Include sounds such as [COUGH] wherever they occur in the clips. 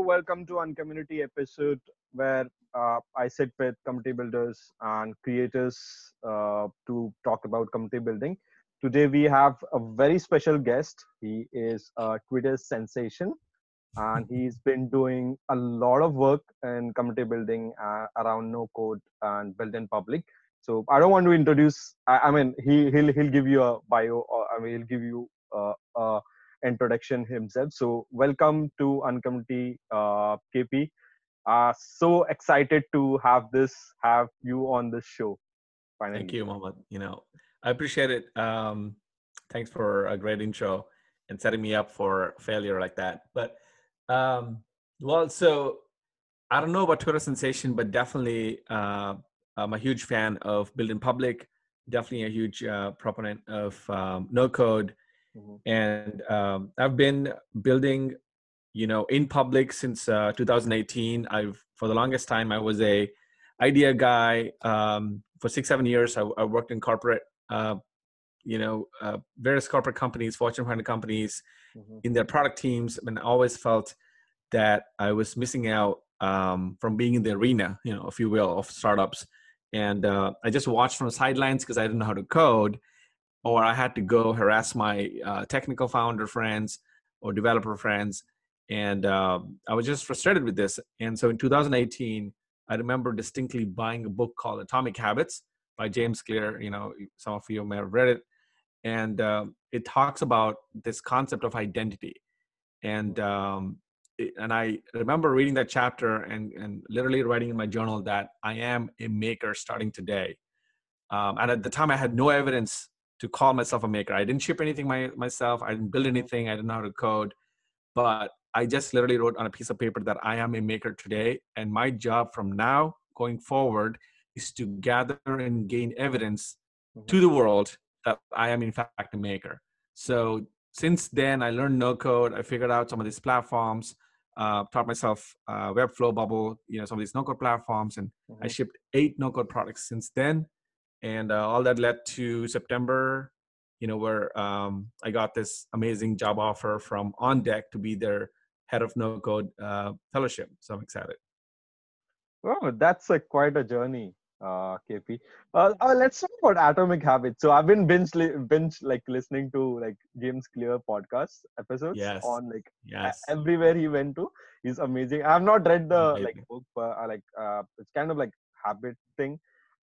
welcome to Uncommunity episode where uh, I sit with community builders and creators uh, to talk about community building. Today we have a very special guest. He is a Twitter sensation and [LAUGHS] he's been doing a lot of work in community building uh, around no code and build in public. So I don't want to introduce. I, I mean, he he'll he'll give you a bio, or I mean, he'll give you uh, a introduction himself. So welcome to Uncommunity uh, KP. Uh, so excited to have this have you on this show. Finally. Thank you, Mohammed. You know, I appreciate it. Um, thanks for a great intro and setting me up for failure like that. But um, well, so I don't know about Twitter sensation, but definitely uh, I'm a huge fan of build in public. Definitely a huge uh, proponent of um, no code Mm-hmm. And um, I've been building, you know, in public since uh, 2018. I've for the longest time I was a idea guy. Um, for six seven years, I, I worked in corporate, uh, you know, uh, various corporate companies, Fortune 500 companies, mm-hmm. in their product teams, and I always felt that I was missing out um, from being in the arena, you know, if you will, of startups. And uh, I just watched from the sidelines because I didn't know how to code or I had to go harass my uh, technical founder friends or developer friends. And uh, I was just frustrated with this. And so in 2018, I remember distinctly buying a book called Atomic Habits by James Clear. You know, some of you may have read it. And uh, it talks about this concept of identity. And um, and I remember reading that chapter and, and literally writing in my journal that I am a maker starting today. Um, and at the time, I had no evidence to call myself a maker. I didn't ship anything my, myself. I didn't build anything. I didn't know how to code, but I just literally wrote on a piece of paper that I am a maker today. And my job from now going forward is to gather and gain evidence mm-hmm. to the world that I am in fact a maker. So since then, I learned no code. I figured out some of these platforms. Uh, taught myself uh, Webflow, Bubble, you know, some of these no code platforms, and mm-hmm. I shipped eight no code products since then and uh, all that led to september you know where um, i got this amazing job offer from on deck to be their head of no code uh, fellowship so i'm excited oh that's a quite a journey uh, KP. Uh, uh, let's talk about Atomic Habits. So I've been binge, li- binge like listening to like James Clear podcast episodes yes. on like yes. everywhere he went to. He's amazing. I have not read the amazing. like book, but uh, like uh, it's kind of like habit thing.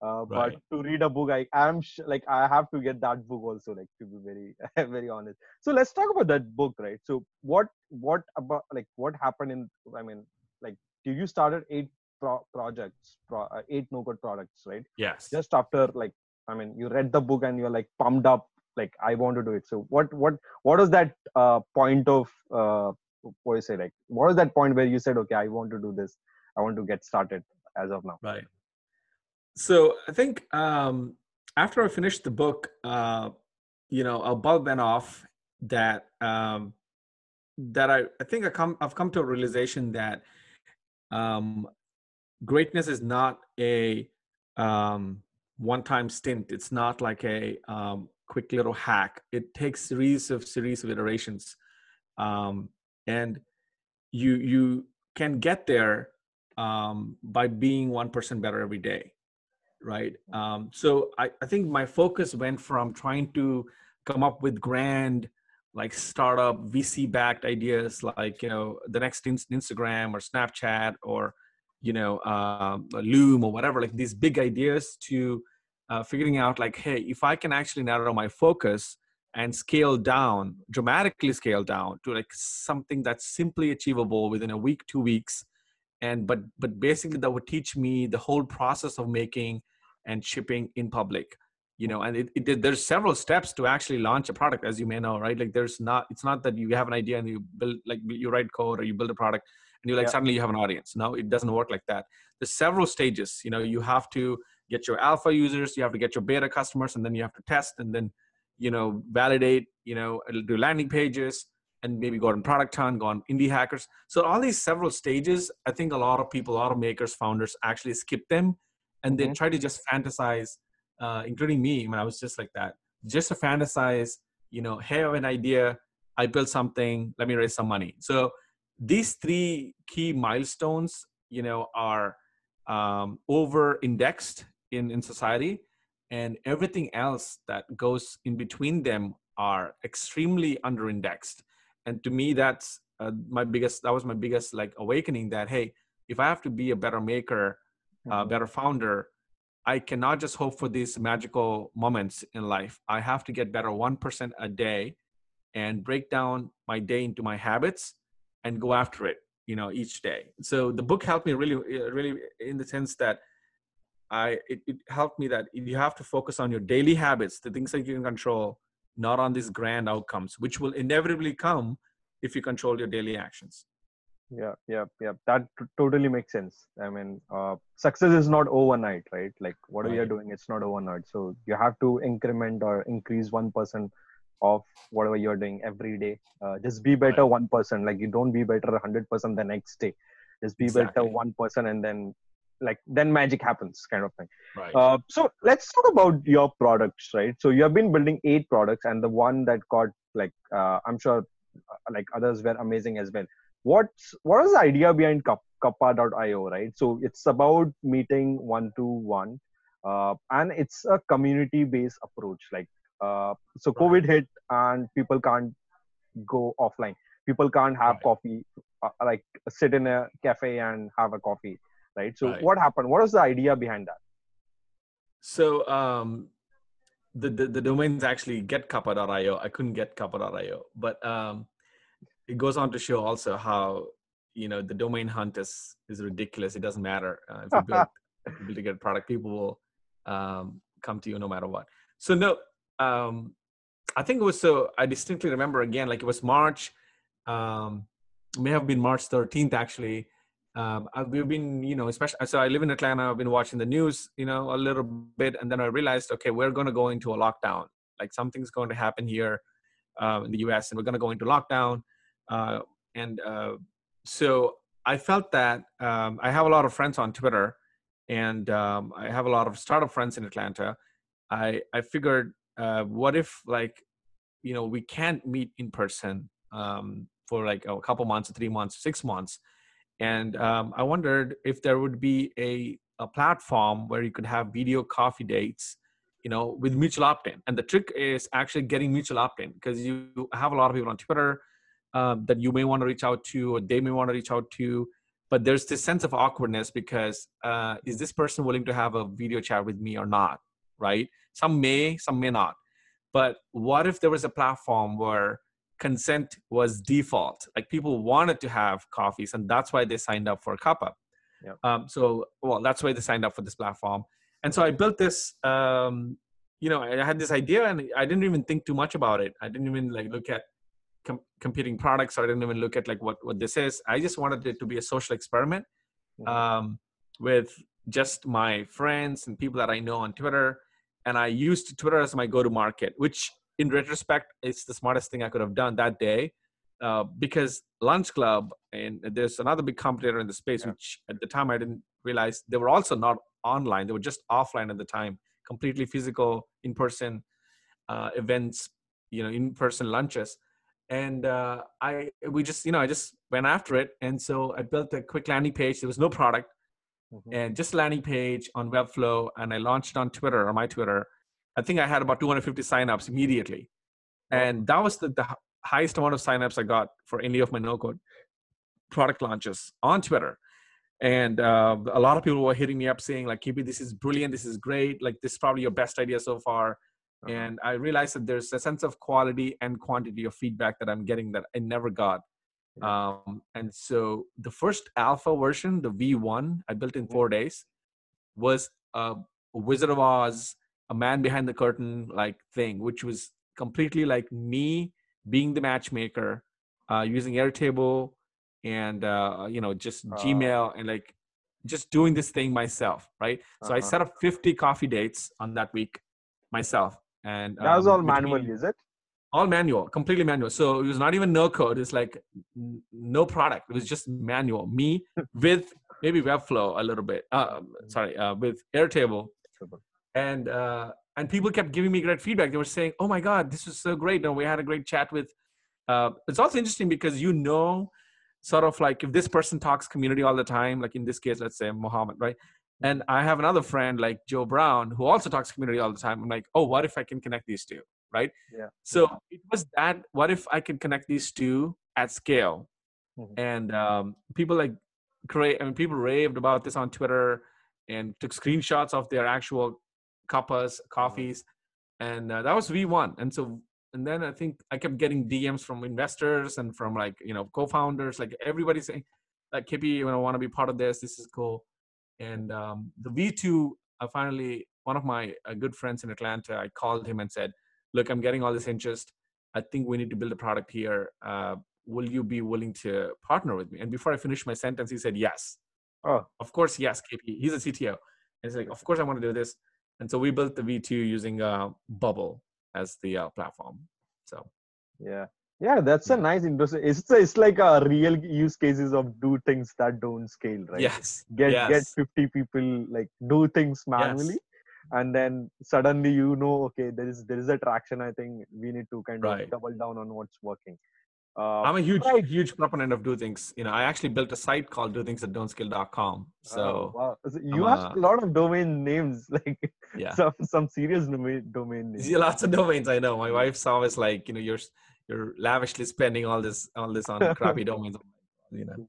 Uh, right. but to read a book i am sh- like i have to get that book also like to be very [LAUGHS] very honest. So let's talk about that book right? So what what about like what happened in i mean like do you started eight pro- projects pro- uh, eight no code products right? Yes. Just after like i mean you read the book and you're like pumped up like i want to do it. So what what what was that uh, point of uh what you say like what was that point where you said okay i want to do this. I want to get started as of now right so I think um, after I finished the book, uh, you know, a bulb went off that um, that I, I think I come I've come to a realization that um, greatness is not a um, one-time stint. It's not like a um, quick little hack. It takes series of series of iterations, um, and you you can get there um, by being one percent better every day right? Um, so I, I think my focus went from trying to come up with grand, like startup VC backed ideas, like you know the next Instagram or Snapchat or you know uh, Loom or whatever, like these big ideas to uh, figuring out like, hey, if I can actually narrow my focus and scale down, dramatically scale down to like something that's simply achievable within a week, two weeks, and but but basically that would teach me the whole process of making and shipping in public you know mm. and it, it, there's several steps to actually launch a product as you may know right? Like there's not it's not that you have an idea and you build like you write code or you build a product and you're like yeah. suddenly you have an audience. No it doesn't work like that. There's several stages you know you have to get your alpha users you have to get your beta customers and then you have to test and then you know validate you know do landing pages and maybe go on product hunt go on indie hackers. So all these several stages i think a lot of people a lot of makers founders actually skip them and mm-hmm. they try to just fantasize, uh, including me when I was just like that, just to fantasize, you know, hey, I have an idea, I built something, let me raise some money. So these three key milestones, you know, are um, over indexed in, in society and everything else that goes in between them are extremely under indexed. And to me, that's uh, my biggest, that was my biggest like awakening that, hey, if I have to be a better maker, uh, mm-hmm. better founder, I cannot just hope for these magical moments in life. I have to get better 1% a day and break down my day into my habits and go after it you know each day so the book helped me really uh, really in the sense that i it, it helped me that you have to focus on your daily habits the things that you can control not on these grand outcomes which will inevitably come if you control your daily actions yeah yeah yeah that t- totally makes sense i mean uh, success is not overnight right like what right. you're doing it's not overnight so you have to increment or increase 1% of whatever you're doing every day. Uh, just be better one right. Like you don't be better hundred percent the next day. Just be exactly. better one person, and then like then magic happens, kind of thing. Right. Uh, so let's talk about your products, right? So you have been building eight products, and the one that got like uh, I'm sure uh, like others were amazing as well. What's what is the idea behind Kappa.io, right? So it's about meeting one to one. Uh, and it's a community based approach like uh, so covid hit and people can't go offline people can't have right. coffee uh, like sit in a cafe and have a coffee right so right. what happened what was the idea behind that so um the, the, the domain's actually get getkappa.io i couldn't get kappa.io but um it goes on to show also how you know the domain hunt is is ridiculous it doesn't matter uh, if you build, able to get a [LAUGHS] product people will um, come to you no matter what so no um, I think it was so. I distinctly remember again, like it was March, um, may have been March 13th actually. Um, I, we've been, you know, especially so I live in Atlanta. I've been watching the news, you know, a little bit, and then I realized, okay, we're going to go into a lockdown. Like something's going to happen here uh, in the U.S. and we're going to go into lockdown. Uh, and uh, so I felt that um, I have a lot of friends on Twitter, and um, I have a lot of startup friends in Atlanta. I I figured uh, what if like you know we can't meet in person um, for like a couple months three months six months and um, i wondered if there would be a, a platform where you could have video coffee dates you know with mutual opt-in and the trick is actually getting mutual opt-in because you have a lot of people on twitter um, that you may want to reach out to or they may want to reach out to but there's this sense of awkwardness because uh, is this person willing to have a video chat with me or not right some may, some may not. But what if there was a platform where consent was default? Like people wanted to have coffees, and that's why they signed up for Kappa. Yep. Um, so, well, that's why they signed up for this platform. And so I built this. Um, you know, I had this idea, and I didn't even think too much about it. I didn't even like look at com- competing products, or I didn't even look at like what what this is. I just wanted it to be a social experiment mm-hmm. um, with just my friends and people that I know on Twitter and I used Twitter as my go-to market, which in retrospect is the smartest thing I could have done that day. Uh, because Lunchclub and there's another big competitor in the space, yeah. which at the time I didn't realize they were also not online; they were just offline at the time, completely physical, in-person uh, events, you know, in-person lunches. And uh, I, we just, you know, I just went after it, and so I built a quick landing page. There was no product, mm-hmm. and just a landing page on Webflow, and I launched on Twitter or my Twitter. I think I had about 250 signups immediately, and that was the, the highest amount of signups I got for any of my no-code product launches on Twitter. And uh, a lot of people were hitting me up saying like, "KP, this is brilliant. This is great. Like, this is probably your best idea so far." Uh-huh. And I realized that there's a sense of quality and quantity of feedback that I'm getting that I never got um, and so the first alpha version, the V1, I built in four days, was a Wizard of Oz, a man behind the curtain like thing, which was completely like me being the matchmaker, uh, using Airtable and uh, you know just uh, Gmail and like just doing this thing myself, right? Uh-huh. So I uh-huh. set up 50 coffee dates on that week myself, and that was um, all manual, is it? all manual completely manual. So it was not even no code it's like no product it was just manual. Me [LAUGHS] with maybe webflow a little bit uh, sorry uh, with airtable. And uh, and people kept giving me great feedback. They were saying oh my god this was so great. And we had a great chat with uh, it's also interesting because you know sort of like if this person talks community all the time, like in this case, let's say Mohammed, right? And I have another friend like Joe Brown who also talks community all the time. I'm like, oh, what if I can connect these two, right? Yeah. So it was that. What if I can connect these two at scale? Mhm. And um, people like create. I mean, people raved about this on Twitter and took screenshots of their actual cuppas, coffees, and uh, that was V1. And so, and then I think I kept getting DMs from investors and from like you know co-founders, like everybody saying, like Kippy, you know, want to be part of this. This is cool. And um, the V2, I finally one of my uh, good friends in Atlanta, I called him and said, "Look, I'm getting all this interest. I think we need to build a product here. Uh, will you be willing to partner with me?" And before I finished my sentence, he said, "Yes." Oh. Of course, yes, KP. He's a CTO. And he's like, "Of course, I want to do this." And so we built the V2 using uh, Bubble as the uh, platform. So Yeah. Yeah, that's a nice interesting. It's it's like a real use cases of do things that don't scale, right? yes, Get get 50 people like do things manually, and then suddenly you know, okay, there is there is a traction. I think we need to kind Right. of double down on what's working. Uh, I'm a huge, Right. huge proponent of do things. You know, I actually built a site called do things at don'tscale.com. So oh, wow. So you I'm have a- lot of domain names, [LAUGHS] like yeah, some some serious domain domain [LAUGHS] names. Lots of domains. I know. My wife's always like, you know, you're you're lavishly spending all this all this on [LAUGHS] crappy domains. You know,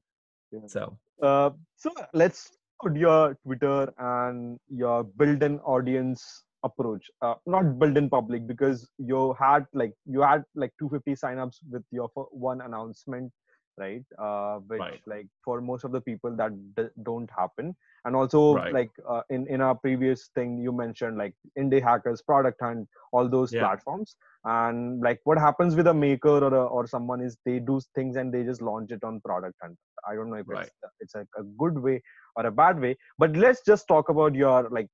Yeah. so Uh, so let's put your Twitter and your build-in audience approach. Uh, not build-in public because you had like you had like 250 signups with your one announcement, right? Uh, which Right. like for most of the people that d- don't happen. And also Right. like uh, in in our previous thing you mentioned like indie hackers, product hunt, all those Yeah. platforms. And like what happens with a maker or a, or someone is they do things and they just launch it on product hunt. I don't know if Right. it's it's a, a good way or a bad way, but let's just talk about your like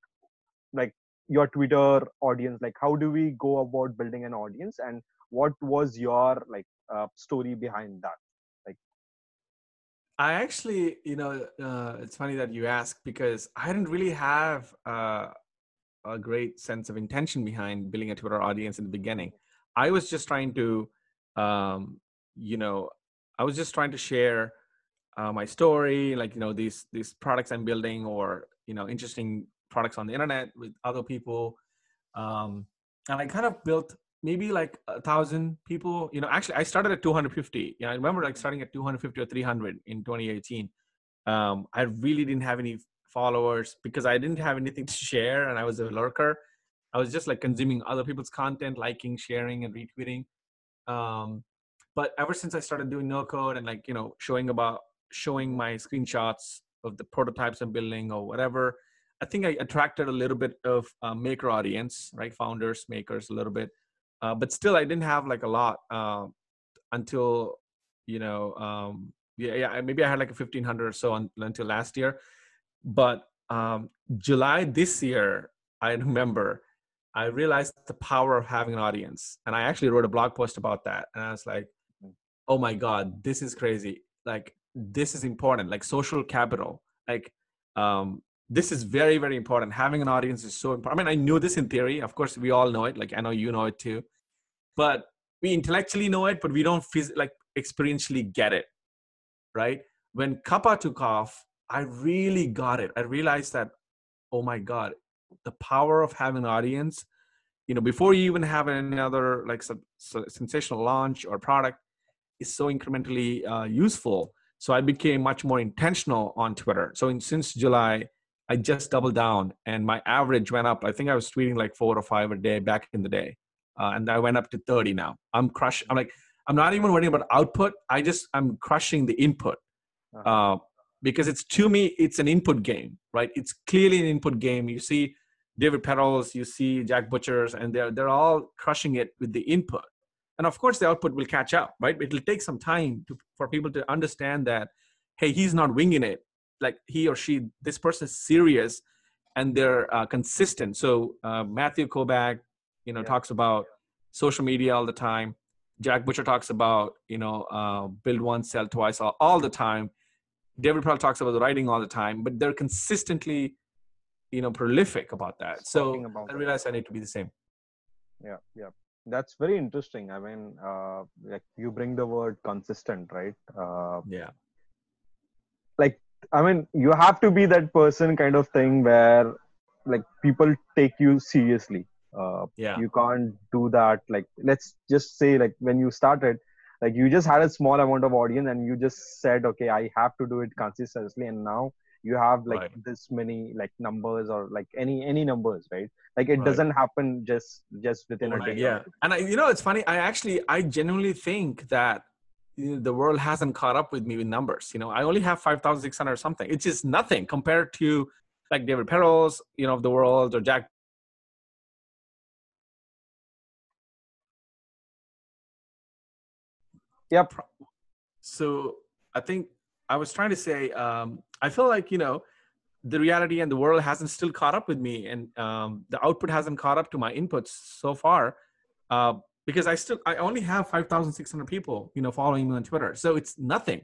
like your Twitter audience. Like how do we go about building an audience, and what was your like uh, story behind that? I actually, you know, uh, it's funny that you ask because I didn't really have uh, a great sense of intention behind building a Twitter audience in the beginning. I was just trying to, um, you know, I was just trying to share uh, my story, like you know these these products I'm building, or you know, interesting products on the internet with other people. Um, and I kind of built maybe like a thousand people. You know, actually, I started at 250. Yeah, I remember like starting at 250 or 300 in 2018. Um, I really didn't have any followers because I didn't have anything [LAUGHS] to share, and I was a lurker. I was just like consuming other people's content, liking, sharing, and retweeting. Um, but ever since I started doing no code and like you know showing about showing my screenshots of the prototypes I'm building or whatever, I think I attracted a little bit of maker audience, right? Founders, makers, a little bit. Uh, but still, I didn't have like a lot uh, until you know, um, yeah, yeah, maybe I had like a fifteen hundred or so on, until last year. But um, July this year, I remember I realized the power of having an audience, and I actually wrote a blog post about that. And I was like, "Oh my god, this is crazy! Like, this is important. Like, social capital. Like, um, this is very, very important. Having an audience is so important. I mean, I knew this in theory. Of course, we all know it. Like, I know you know it too. But we intellectually know it, but we don't phys- like experientially get it, right? When Kappa took off, I really got it. I realized that, oh my god, the power of having an audience. You know, before you even have another like sub- sensational launch or product, is so incrementally uh, useful. So I became much more intentional on Twitter. So in, since July, I just doubled down, and my average went up. I think I was tweeting like four or five a day back in the day, uh, and I went up to thirty now. I'm crush. I'm like, I'm not even worrying about output. I just I'm crushing the input Uh-huh. uh, because it's to me it's an input game, right? It's clearly an input game. You see David Perells, you see Jack Butchers, and they're they're all crushing it with the input. And of course, the output will catch up, right? It'll take some time to, for people to understand that, hey, he's not winging it. Like he or she, this person is serious, and they're uh, consistent. So uh, Matthew Kobach, you know, Yeah. talks about social media all the time. Jack Butcher talks about, you know, uh, build once, sell twice, all, all the time. David Perell talks about the writing all the time, but they're consistently, you know, prolific about that. So about I it. realized I need to be the same. yeah yeah that's very interesting i mean uh, like you bring the word consistent right uh, Yeah. like i mean you have to be that person kind of thing where like people take you seriously uh, yeah. you can't do that like let's just say like when you started like you just had a small amount of audience and you just said okay i have to do it consistently. And now you have like Right. this many like numbers or like any any numbers right? Like it Right. doesn't happen just just within a day yeah. and I, you know it's funny i actually i genuinely think that the world hasn't caught up with me with numbers you know? I only have 5600 or something it's just nothing compared to like david perells you know of the world or jack Yep. so i think i was trying to say um, i feel like you know the reality and the world hasn't still caught up with me and um, the output hasn't caught up to my inputs so far uh, because i still i only have 5600 people you know following me on twitter. So it's nothing.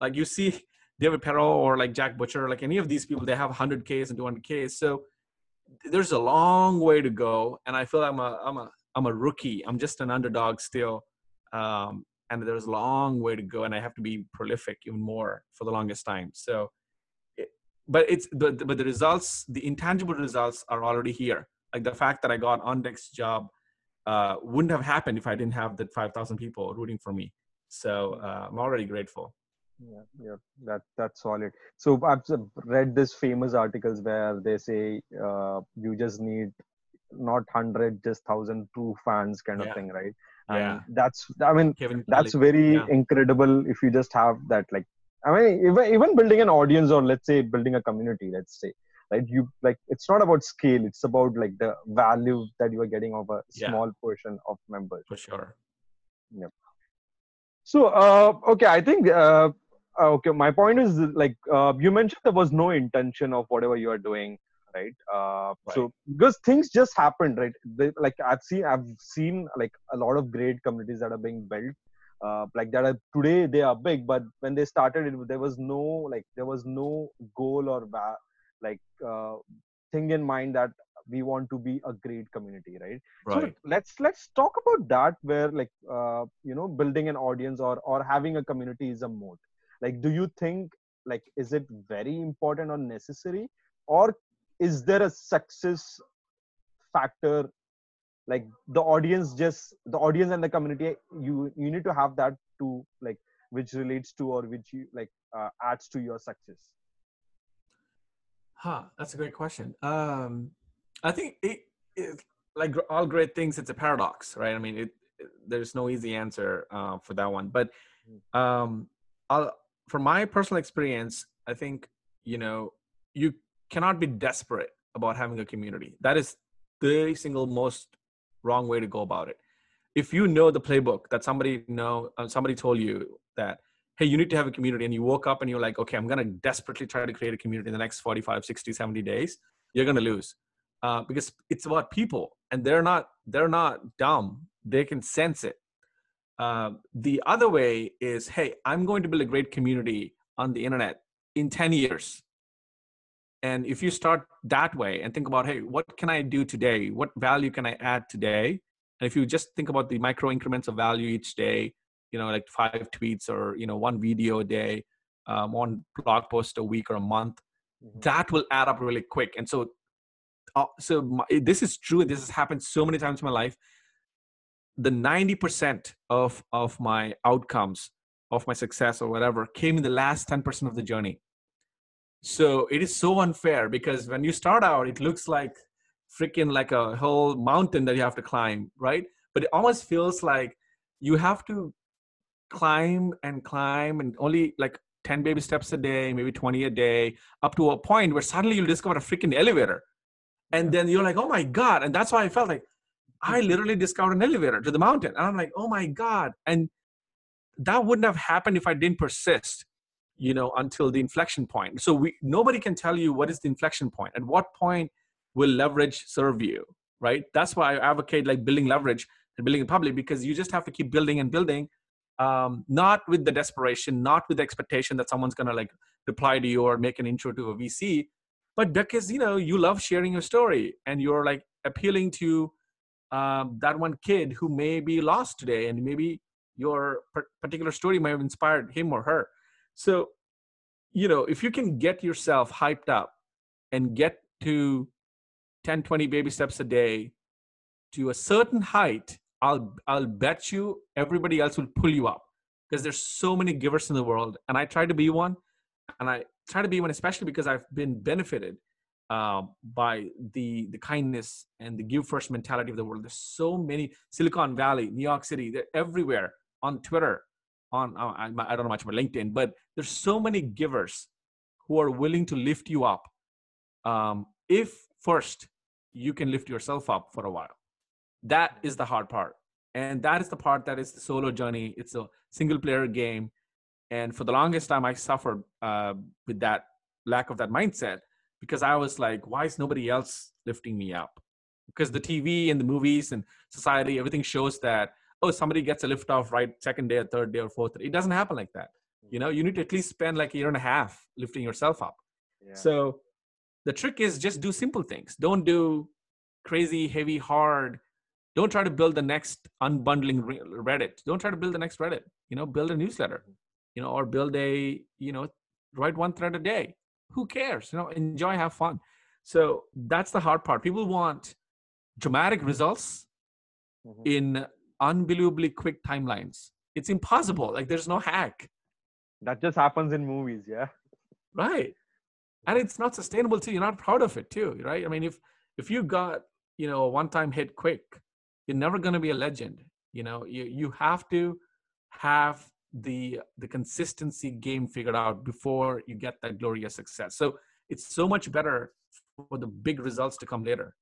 Like you see [LAUGHS] david perell or like jack butcher like any of these people they have 100ks and 200ks so there's a long way to go and i feel like i'm a i'm a i'm a rookie. I'm just an underdog still um, and there's a long way to go and i have to be prolific even more for the longest time. So but it's the- but the results the intangible results are already here. Like the fact that i got on deck's job uh, wouldn't have happened if i didn't have that 5000 people rooting for me. So uh, i'm already grateful. Yeah yeah that that's solid. So i've read this famous articles where they say uh, you just need not 100 just 1000 true fans kind Yeah. of thing right and Yeah. that's i mean kevin that's Kelly. very Yeah. incredible if you just have that like i mean even, even building an audience or let's say building a community let's say right you like it's not about scale it's about like the value that you are getting of a Yeah. small portion of members for sure yeah so uh okay i think uh uh, okay my point is like uh, you mentioned there was no intention of whatever you are doing right? Uh so because things just happened right? They, like i've seen i've seen like a lot of great communities that are being built uh, like that are today they are big but when they started it there was no like there was no goal or like uh, thing in mind that we want to be a great community right? Right. so right. let's let's talk about that where like uh, you know building an audience or or having a community is a mode like do you think like is it very important or necessary? Or is there a success factor like the audience just the audience and the community you you need to have that to like which relates to or which you like uh, adds to your success Huh, that's a great question. Um, I think it, it, like all great things, it's a paradox, right? I mean, it, it- there's no easy answer uh, for that one. But um, I'll, from my personal experience, I think you know you cannot be desperate about having a community. That is the single most wrong way to go about it. If you know the playbook that somebody know, uh, somebody told you that hey you need to have a community and you woke up and you're like okay i'm going to desperately try to create a community in the next 45 60 70 days you're going to lose uh, because it's about people and they're not they're not dumb they can sense it uh, the other way is hey i'm going to build a great community on the internet in 10 years and if you start that way and think about hey what can i do today? What value can i add today? And if you just think about the micro increments of value each day you know like five tweets or you know one video a day um, one blog post a week or a month that will add up really quick. And so uh, so my, this is true this has happened so many times in my life. The 90% of of my outcomes of my success or whatever came in the last 10% of the journey so it is so unfair because when you start out it looks like freaking like a whole mountain that you have to climb right? But it almost feels like you have to climb and climb and only like 10 baby steps a day maybe 20 a day up to a point where suddenly you'll discover a freaking elevator. And then you're like oh my god. And that's why i felt like i mm. literally discovered an elevator to the mountain. And i'm like oh my god. And that wouldn't have happened if i didn't persist you know until the inflection point. So we nobody can tell you what is the inflection point. At what point will leverage serve you right? That's why i advocate like building leverage and building in public because you just have to keep building and building um, not with the desperation not with the expectation that someone's going to like reply to you or make an intro to a vc but because you know you love sharing your story and you're like appealing to um, that one kid who may be lost today and maybe your particular story might have inspired him or her so you know, if you can get yourself hyped up and get to 10, 20 baby steps a day to a certain height, I'll I'll bet you everybody else will pull you up because there's so many givers in the world, and I try to be one, and I try to be one especially because I've been benefited uh, by the the kindness and the give first mentality of the world. There's so many Silicon Valley, New York City, they're everywhere on Twitter, on uh, I don't know much about LinkedIn, but there's so many givers who are willing to lift you up. Um, if first you can lift yourself up for a while, that is the hard part, and that is the part that is the solo journey. It's a single player game, and for the longest time, I suffered uh, with that lack of that mindset because I was like, why is nobody else lifting me up? Because the TV and the movies and society, everything shows that oh somebody gets a lift off right second day or third day or fourth day. it doesn't happen like that. You know you need to at least spend like a year and a half lifting yourself up. Yeah. so the trick is just do simple things. Don't do crazy heavy hard. Don't try to build the next unbundling reddit. Don't try to build the next reddit. You know build a newsletter mm-hmm. you know or build a you know write one thread a day. Who cares? You know enjoy have fun. So that's the hard part. People want dramatic results mm-hmm. in unbelievably quick timelines. It's impossible. Like there's no hack. That just happens in movies, yeah. Right. And it's not sustainable too. You're not proud of it too, right? I mean, if if you got, you know, a one-time hit quick, you're never gonna be a legend. You know, you you have to have the the consistency game figured out before you get that glorious success. So it's so much better for the big results to come later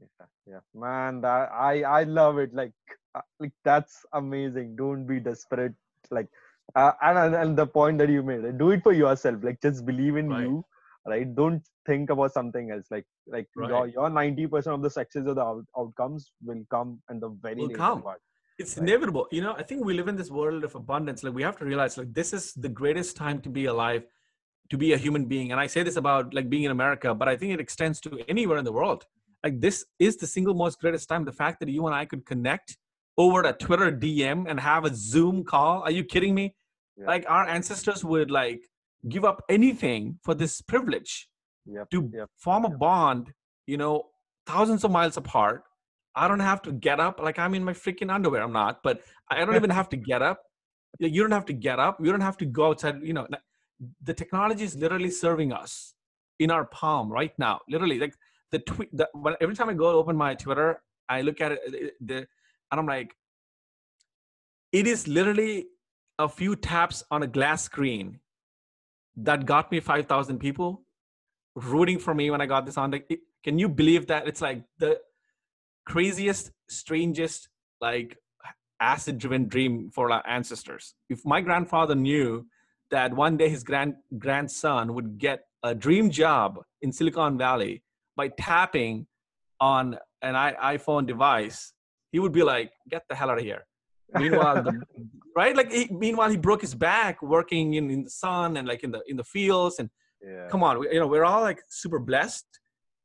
yeah yeah. Man that i i love it. Like uh, like that's amazing. Don't be desperate. Like uh, and, and the point that you made do it for yourself. Like just believe in right. you right? Don't think about something else. Like like right. your your 90% of the success of the out, outcomes will come and the very will come. part, it's right? inevitable. You know i think we live in this world of abundance. Like we have to realize like this is the greatest time to be alive to be a human being. And i say this about like being in america but i think it extends to anywhere in the world like this is the single most greatest time. The fact that you and I could connect over a Twitter DM and have a Zoom call. Are you kidding me? Yeah. Like our ancestors would like give up anything for this privilege yep. to yep. form a bond, you know, thousands of miles apart. I don't have to get up like I'm in my freaking underwear. I'm not, but I don't even have to get up. [LAUGHS] You don't have to get up. You don't have to go outside. You know, the technology is literally serving us in our palm right now. Literally, like the tweet the, every time i go open my twitter i look at it the, and i'm like it is literally a few taps on a glass screen that got me 5000 people rooting for me when i got this on like can you believe that? It's like the craziest strangest like acid driven dream for our ancestors. If my grandfather knew that one day his grand grandson would get a dream job in silicon valley by tapping on an iPhone device, he would be like, "Get the hell out of here." Meanwhile, the, [LAUGHS] right? Like, he, meanwhile, he broke his back working in, in the sun and like in the in the fields. And yeah. come on, we, you know, we're all like super blessed.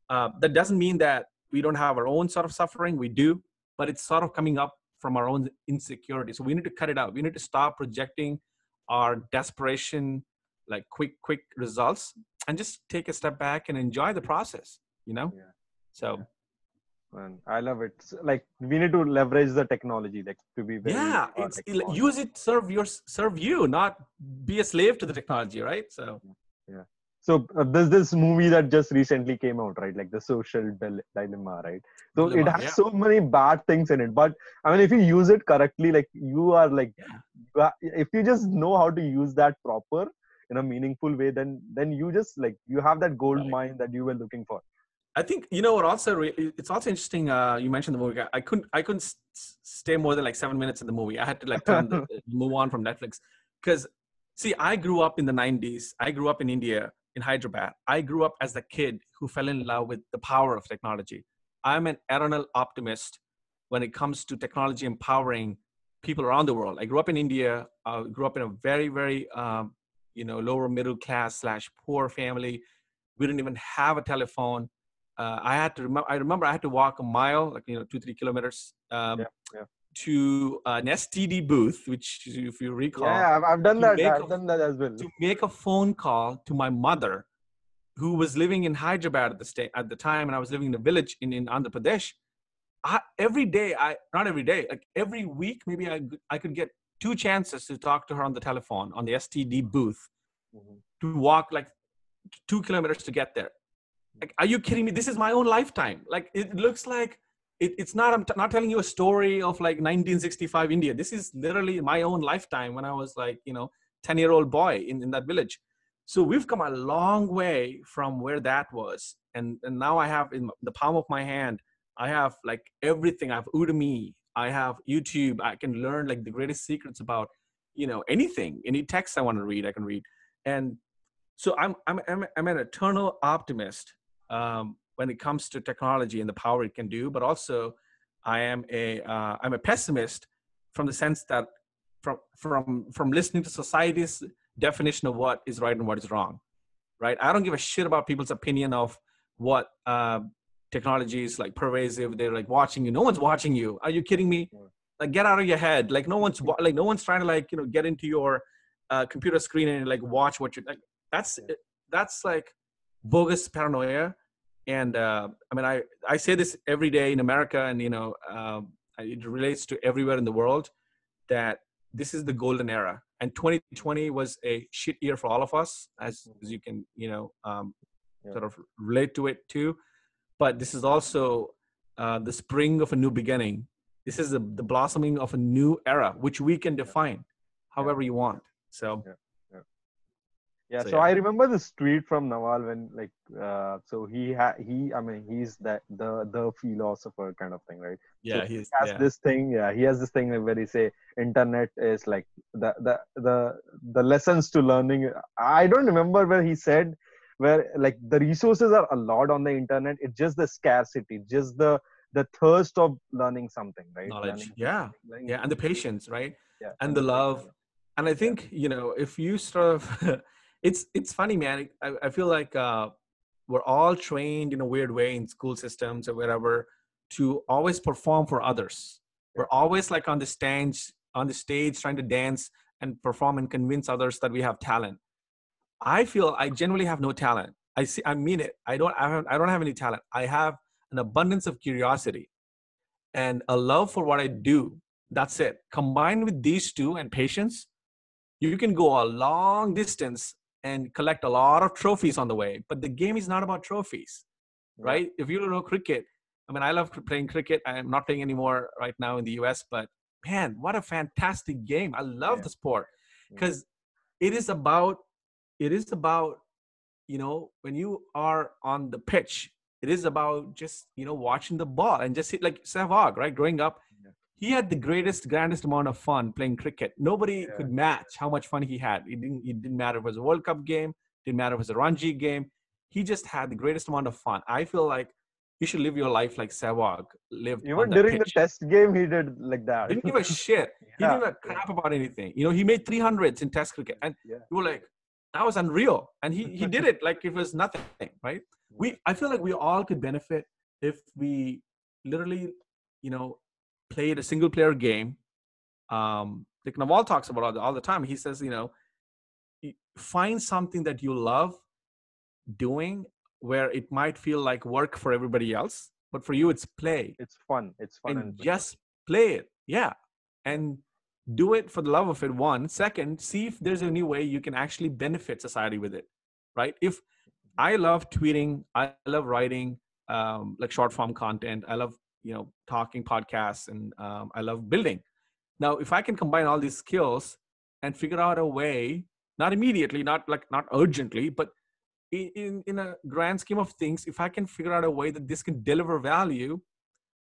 Uh, that doesn't mean that we don't have our own sort of suffering. We do, but it's sort of coming up from our own insecurity. So we need to cut it out. We need to stop projecting our desperation, like quick, quick results, and just take a step back and enjoy the process you know yeah. so yeah. and i love it like we need to leverage the technology like to be very yeah it's, use it serve your serve you not be a slave to the technology right so yeah so uh, there's this movie that just recently came out right like the social dilemma right so dilemma, it has yeah. so many bad things in it but i mean if you use it correctly like you are like yeah. if you just know how to use that proper in a meaningful way then then you just like you have that gold right. mine that you were looking for I think you know what. Also, it's also interesting. Uh, you mentioned the movie. I couldn't. I couldn't stay more than like seven minutes in the movie. I had to like turn the, [LAUGHS] move on from Netflix because, see, I grew up in the '90s. I grew up in India in Hyderabad. I grew up as the kid who fell in love with the power of technology. I'm an eternal optimist when it comes to technology empowering people around the world. I grew up in India. I grew up in a very, very, um, you know, lower middle class slash poor family. We didn't even have a telephone uh, I had to remember. I remember I had to walk a mile, like you know, two three kilometers, um, yeah, yeah. to an STD booth, which, if you recall, yeah, I've, I've done that. I've a- done that as well. to make a phone call to my mother, who was living in Hyderabad at the state at the time, and I was living in a village in, in Andhra Pradesh. I, every day, I not every day, like every week, maybe I I could get two chances to talk to her on the telephone on the STD booth Mhm. to walk like two kilometers to get there. Like, are you kidding me? This is my own lifetime. Like, it looks like it, it's not. I'm t- not telling you a story of like 1965 India. This is literally my own lifetime when I was like, you know, 10 year old boy in, in that village. So we've come a long way from where that was, and and now I have in the palm of my hand. I have like everything. I have Udemy. I have YouTube. I can learn like the greatest secrets about, you know, anything, any text I want to read, I can read. And so I'm I'm I'm, I'm an eternal optimist um, when it comes to technology and the power it can do. But also, I am a uh, I'm a pessimist from the sense that from from from listening to society's definition of what is right and what is wrong. Right? I don't give a shit about people's opinion of what uh, technology is like pervasive. They're like watching you. No one's watching you. Are you kidding me? Like get out of your head. Like no one's like no one's trying to like you know get into your uh, computer screen and like watch what you like. That's that's like bogus paranoia. And uh, I mean, I I say this every day in America, and you know, um, it relates to everywhere in the world that this is the golden era. And 2020 was a shit year for all of us, as, as you can you know um, Yeah. sort of relate to it too. But this is also uh, the spring of a new beginning. This is the, the blossoming of a new era, which we can define however you want. So Yeah, So, so yeah. I remember this tweet from Naval when like uh so he ha- he I mean he's that the the philosopher kind of thing, right? yeah, he's He has yeah. this thing, yeah, he has this thing where he say internet is like the the the the lessons to learning. I don't remember where he said where like the resources are a lot on the internet. It's just the scarcity, just the the thirst of learning something, right? Knowledge. Learning- Yeah. learning yeah, and the patience, right? yeah, and the love. And I think you know if you sort of, [LAUGHS] it's it's funny, man. I, I feel like uh, we're all trained in a weird way in school systems or whatever to always perform for others. We're always like on the stage, on the stage, trying to dance and perform and convince others that we have talent. I feel I generally have no talent. I see. I mean it. I don't. I, have, I don't have any talent. I have an abundance of curiosity and a love for what I do. That's it. Combined with these two and patience, you can go a long distance and collect a lot of trophies on the way. But the game is not about trophies, Yeah. right? If you don't know cricket, I mean, I love playing cricket. I'm not playing anymore right now in the US, but man, what a fantastic game. I love Yeah. the sport Yeah. because it is about, it is about, you know, when you are on the pitch, it is about just, you know, watching the ball and just hit like Sehwag, right? Growing up, Yeah. He had the greatest, grandest amount of fun playing cricket. Nobody Yeah. could match how much fun he had. It didn't, it didn't matter if it was a World Cup game, didn't matter if it was a Ranji game. He just had the greatest amount of fun. I feel like you should live your life like Sehwag lived. Even during pitch. the test game, he did like that. Didn't give a [LAUGHS] shit. He didn't give a crap about anything. You know, he made 300s in test cricket. And yeah. you were like, that was unreal. And he, he did [LAUGHS] it like it was nothing, right? We I feel like we all could benefit if we literally, you know, played a single player game. Um, like Naval talks about all the, all the time. He says, you know, find something that you love doing where it might feel like work for everybody else, but for you it's play It's fun. It's fun and and just play it yeah and do it for the love of it one second see if there's a new way you can actually benefit society with it right if i love tweeting i love writing um, like short form content i love you know talking podcasts and um, i love building. Now if i can combine all these skills and figure out a way not immediately not like not urgently but in in a grand scheme of things if i can figure out a way that this can deliver value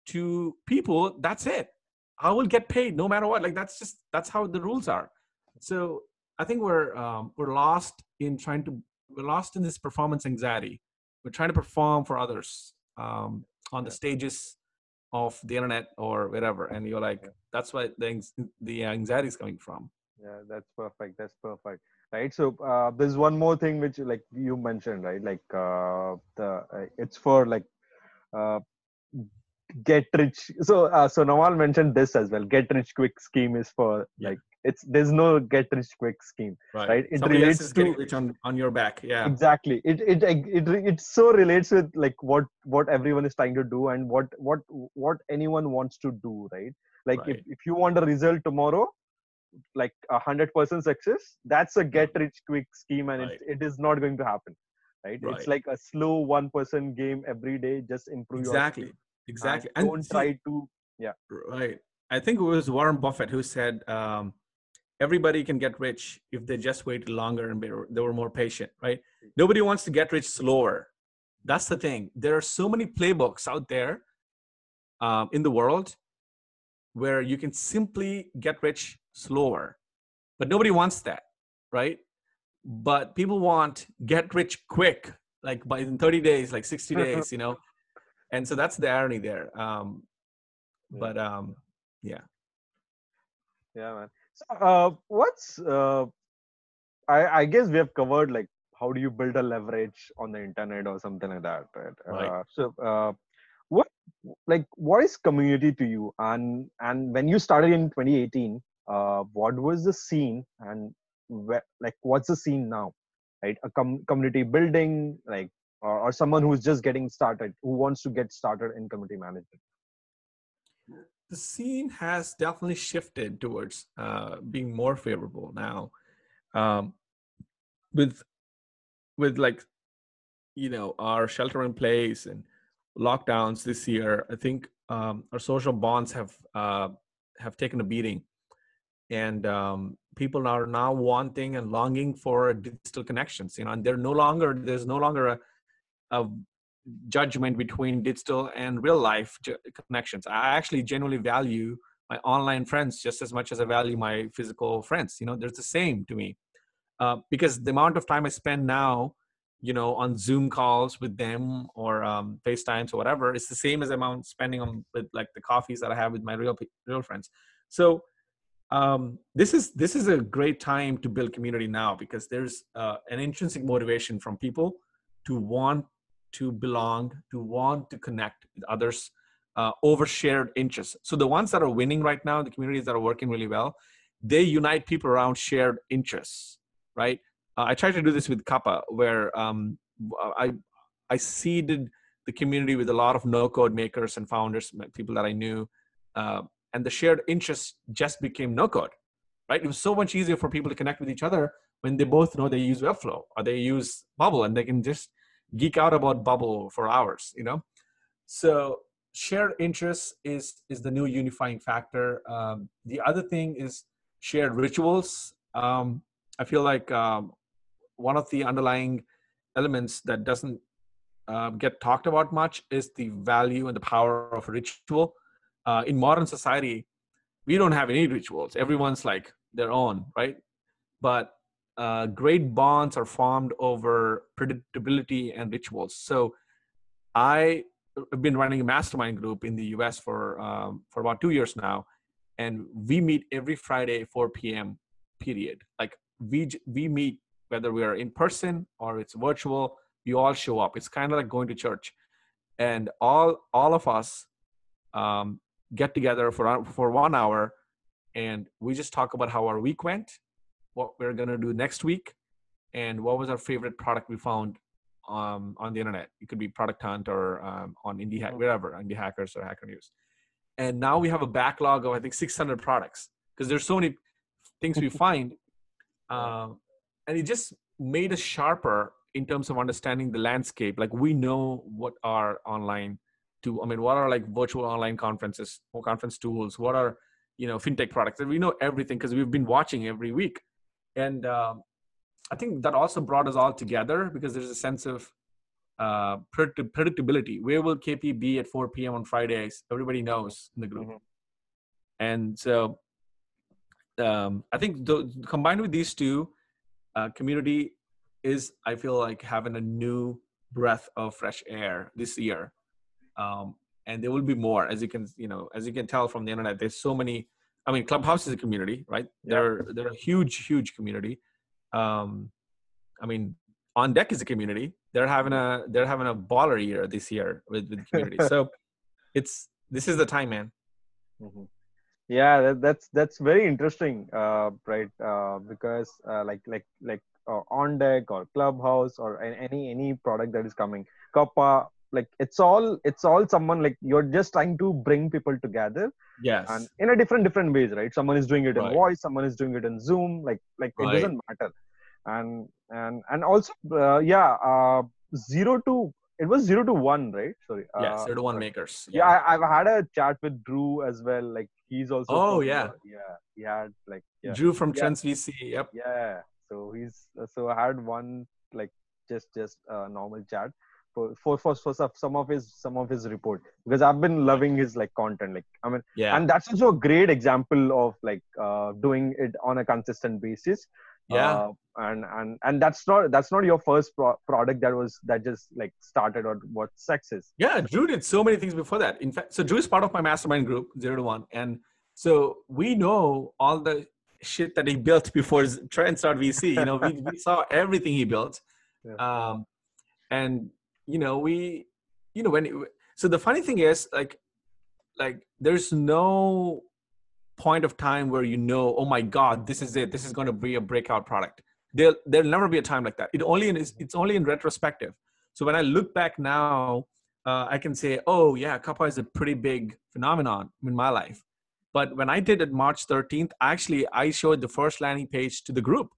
to people that's it. I will get paid no matter what. Like that's just that's how the rules are. So i think we're um, we're lost in trying to we're lost in this performance anxiety. We're trying to perform for others um, on the stages of the internet or whatever and you're like that's why the, the anxiety is coming from. Yeah that's perfect that's perfect. Right so uh, there's one more thing which like you mentioned right? Like uh, the uh, it's for like uh, get rich so uh, so Naval mentioned this as well get rich quick scheme is for Yeah. like it's there's no get rich quick scheme right, right? It Somebody relates to- rich on on your back yeah exactly it, it it it it so relates with like what what everyone is trying to do and what what what anyone wants to do right like if, Right. if you want a result tomorrow like a hundred percent success that's a get rich quick scheme and Right. it, it is not going to happen right? Right. it's like a slow one person game every day just improve your exactly exactly and don't see- try to Right. I think it was Warren Buffett who said um, everybody can get rich if they just waited longer and they were, they were more patient, right? Nobody wants to get rich slower. That's the thing. There are so many playbooks out there um, in the world where you can simply get rich slower, but nobody wants that, right? But people want get rich quick, like by in 30 days, like 60 [LAUGHS] days, you know? And so that's the irony there. Um, but um, yeah. yeah man so uh what's uh i i guess we have covered like how do you build a leverage on the internet or something like that right, Right. Uh, so uh what like what is community to you and and when you started in 2018 uh what was the scene and where, like what's the scene now right a com- community building like or, or someone who's just getting started who wants to get started in community management. The scene has definitely shifted towards uh, being more favorable now um, with with like you know our shelter in place and lockdowns this year i think um, our social bonds have uh, have taken a beating. And um, people are now wanting and longing for digital connections you know and they're no longer there's no longer a, a judgment between digital and real life connections. I actually genuinely value my online friends just as much as I value my physical friends. You know, they're the same to me uh, because the amount of time I spend now, you know, on Zoom calls with them or um, FaceTimes or whatever, is the same as the amount spending on with like the coffees that I have with my real real friends. So um, this is this is a great time to build community now because there's uh, an intrinsic motivation from people to want to belong, to want to connect with others uh, over shared interests. So the ones that are winning right now, the communities that are working really well, they unite people around shared interests, right? Uh, I tried to do this with Kappa, where um, I I seeded the community with a lot of no-code makers and founders, people that I knew, uh, and the shared interests just became no-code, right? It was so much easier for people to connect with each other when they both know they use Webflow or they use Bubble, and they can just geek out about bubble for hours you know? So shared interests is is the new unifying factor. Um, the other thing is shared rituals. Um, i feel like um, one of the underlying elements that doesn't uh, get talked about much is the value and the power of ritual. Uh, in modern society we don't have any rituals. Everyone's like their own right? But uh, great bonds are formed over predictability and rituals. So, I have been running a mastermind group in the U.S. for um, for about two years now, and we meet every Friday 4 p.m. Period. Like we we meet whether we are in person or it's virtual. We all show up. It's kind of like going to church, and all all of us um, get together for for one hour, and we just talk about how our week went what we're going to do next week. And what was our favorite product we found um, on the internet? It could be product hunt or um, on indie hack wherever indie hackers or hacker news. And now we have a backlog of i think 600 products because there's so many things we [LAUGHS] find um, and it just made us sharper in terms of understanding the landscape. Like we know what are online to i mean what are like virtual online conferences or conference tools what are you know fintech products. And we know everything because we've been watching every week and um, i think that also brought us all together because there's a sense of uh, predictability. Where will kp be at 4 p.m on fridays? Everybody knows in the group. Mhm. and so um, i think th- combined with these two uh, community is i feel like having a new breath of fresh air this year. Um, and there will be more. As you can you know as you can tell from the internet there's so many i mean clubhouse is a community right they're they're a huge huge community um, i mean on deck is a community they're having a they're having a baller year this year with with the community so [LAUGHS] it's this is the time, man. Mm-hmm. Yeah, that, that's that's very interesting, uh, right? Uh, because uh, like like like uh, on deck or clubhouse or any any product that is coming, Kappa, like it's all it's all someone like you're just trying to bring people together Yes. and in a different different ways right someone is doing it in Right. voice someone is doing it in zoom like like it doesn't matter and and and also uh, yeah uh, zero to it was zero to one right sorry yeah, uh, zero to one makers. yeah I, i've had a chat with dru as well like he's also Oh, from, yeah. uh, yeah he had like yeah Dru from Yeah. Trends VC. Yep. yeah so he's so i had one like just just a normal chat for for for, some- of his some of his report because i've been loving his like content like i mean Yeah. and that's also a great example of like uh, doing it on a consistent basis yeah. uh, and and and that's not that's not your first pro- product that was that just like started or what sex is Yeah, Dru did so many things before that. In fact, so Dru is part of my mastermind group, Zero to One, and so we know all the shit that he built before his Trends.vc. You know, we, we saw everything he built, [LAUGHS] Yeah. um, and you know, we, you know, when it, so the funny thing is, like, like there's no point of time where you know, oh my god, this is it. This is going to be a breakout product. There'll there'll never be a time like that. It only in, it's only in retrospective. So when I look back now, uh, I can say, oh yeah, Kappa is a pretty big phenomenon in my life. But when I did it March 13th, actually I showed the first landing page to the group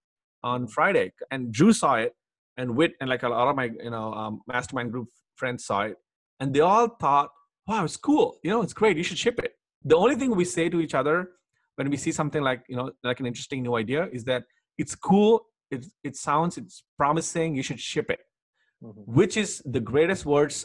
on Friday, and Dru saw it, and Wit and like a lot of my you know um, mastermind group friends saw it, and they all thought, wow, it's cool. You know, it's great. You should ship it. The only thing we say to each other when we see something like you know like an interesting new idea is that it's cool. It it sounds it's promising. You should ship it Mhm. which is the greatest words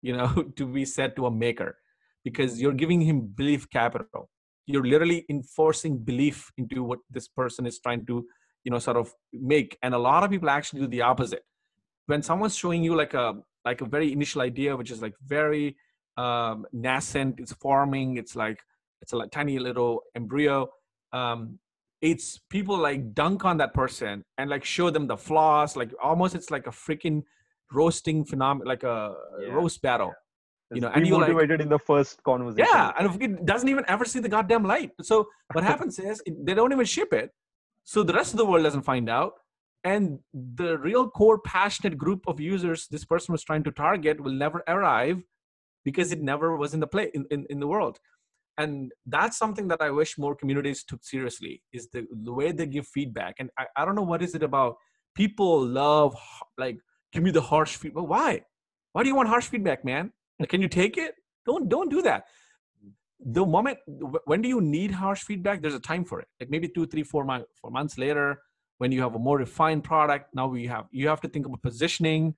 you know [LAUGHS] to be said to a maker because you're giving him belief capital you're literally enforcing belief into what this person is trying to you know sort of make. And a lot of people actually do the opposite. When someone's showing you like a like a very initial idea which is like very um, nascent it's forming it's like it's a like tiny little embryo um, it's people like dunk on that person and like show them the flaws like almost it's like a freaking roasting phenomenon like a Yeah, roast battle. You know, and you like- demotivated in the first conversation. Yeah and it doesn't even ever see the goddamn light. So what [LAUGHS] happens is it, they don't even ship it so the rest of the world doesn't find out. And the real core passionate group of users this person was trying to target will never arrive because it never was in the play in, in, in the world. And that's something that i wish more communities took seriously is the, the way they give feedback. And I, I don't know what is it about people love like give me the harsh feedback why? Why do you want harsh feedback man? Can you take it? Don't don't do that the moment when do you need harsh feedback? There's a time for it. Like maybe two three four, month, four months later when you have a more refined product now we have you have to think about positioning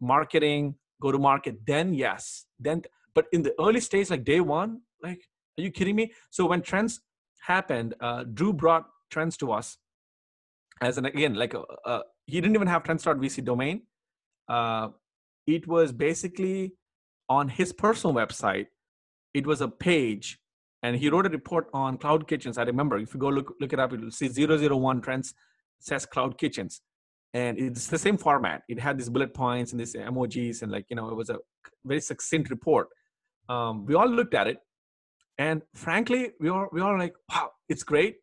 marketing go to market then yes then but in the early stage like day one like are you kidding me? So when trends happened uh, dru brought trends to us as an again like a, a he didn't even have trends.vc domain. Uh, it was basically on his personal website it was a page and he wrote a report on cloud kitchens. I remember if you go look look it up you'll see 001 trends says cloud kitchens. And it's the same format. It had these bullet points and these emojis and like you know it was a very succinct report. Um, we all looked at it and frankly we all we all like wow it's great.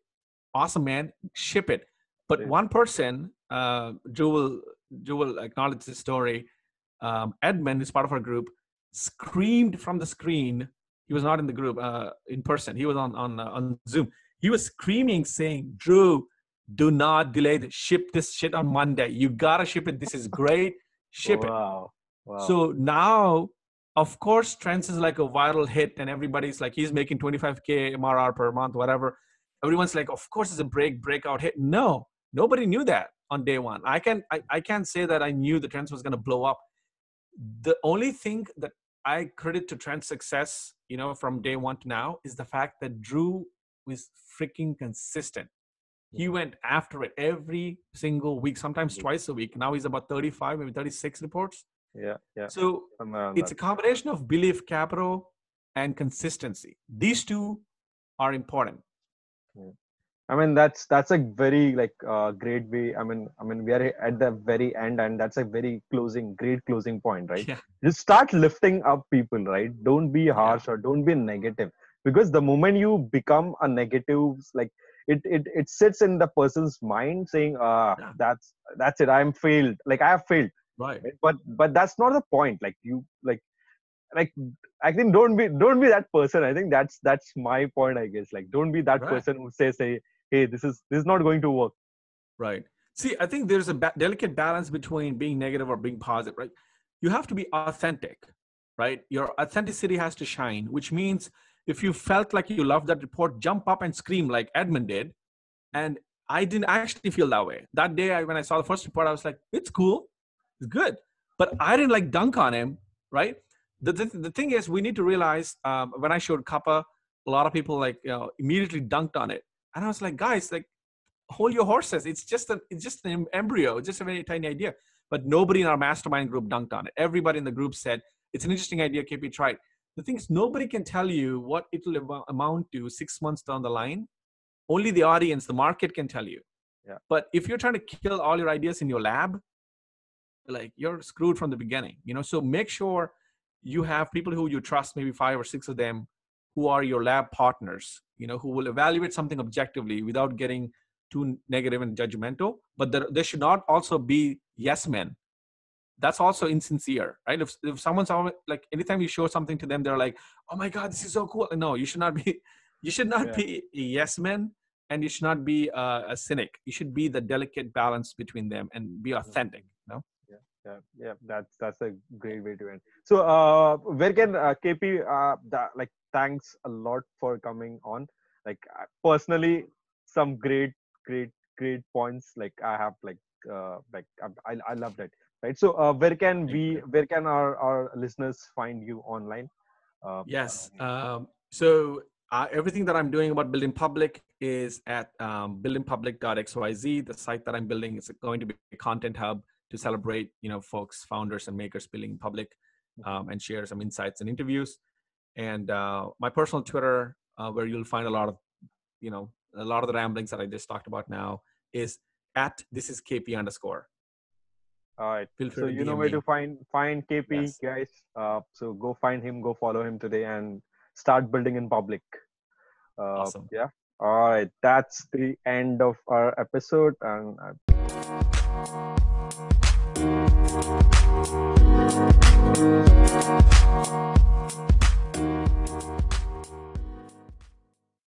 Awesome man. Ship it. But Yeah. one person uh dru will dru will acknowledge this story. Um edmund is part of our group screamed from the screen he was not in the group uh in person. He was on on uh, on zoom. He was screaming saying dru do not delay the ship. This shit on monday. You gotta ship it. This is great. Ship it. Wow. Wow. So now, of course, Trends is like a viral hit, and everybody's like, he's making 25k MRR per month, whatever. Everyone's like, of course, it's a break breakout hit. No, nobody knew that on day one. I can I, I can't say that I knew the Trends was gonna blow up. The only thing that I credit to Trend's success, you know, from day one to now, is the fact that Dru was freaking consistent. He went after it every single week, sometimes Yeah. twice a week. Now he's about 35, maybe 36 reports. yeah yeah So around it's a combination of belief capital and consistency. These two are important. I mean that's that's a very like uh, great way. I mean I mean we are at the very end, and that's a very closing, great closing point, right? Yeah. Just start lifting up people, right? Don't be harsh or don't be negative, because the moment you become a negative, like it it it sits in the person's mind saying, uh, Yeah. that's that's it. I'm failed. Like I have failed. Right. But but that's not the point. Like you like like I think don't be don't be that person. I think that's that's my point. I guess like don't be that Right. person who says say hey this is this is not going to work. Right. See, I think there's a ba- delicate balance between being negative or being positive, right? You have to be authentic, right? Your authenticity has to shine, which means if you felt like you loved that report, jump up and scream like Edmund did. And I didn't actually feel that way. That day, I, when I saw the first report, I was like, it's cool, it's good. But I didn't like dunk on him, right? The, the, the thing is, we need to realize um, when I showed Kappa, a lot of people like you know, immediately dunked on it. And I was like, guys, like, hold your horses. It's just a, it's just an embryo. It's just a very tiny idea. But nobody in our mastermind group dunked on it. Everybody in the group said it's an interesting idea. KP try it. The thing is, nobody can tell you what it will amount to six months down the line. Only the audience, the market can tell you. Yeah. But if you're trying to kill all your ideas in your lab, like you're screwed from the beginning. You know. So make sure you have people who you trust, maybe five or six of them, who are your lab partners. You know, who will evaluate something objectively without getting too negative and judgmental. But there, there should not also be yes men. That's also insincere right? If, if someone's always, like anytime you show something to them they're like oh my god this is so cool. No you should not be [LAUGHS] you should not Yeah. be a yes man and you should not be a, a cynic. You should be the delicate balance between them and be authentic you know? Yeah, yeah, that's that's a great way to end. So, uh, where can uh, KP uh, that, like thanks a lot for coming on. Like uh, personally, some great, great, great points. Like I have like uh, like I I, loved it. Right. So, uh, where can we where can our our listeners find you online? Uh, Yes. Um, so uh, everything that I'm doing about building public is at um, buildinpublic.xyz. The site that I'm building is going to be a content hub to celebrate, you know, folks, founders, and makers building public, um, and share some insights and interviews. And uh, my personal Twitter, uh, where you'll find a lot of, you know, a lot of the ramblings that I just talked about now, is at this is KP underscore. All right. Feel free So you know where me. to find find KP Yes. guys. Uh, so go find him, go follow him today, and start building in public. Uh, Awesome. Yeah. All right. That's the end of our episode, and uh,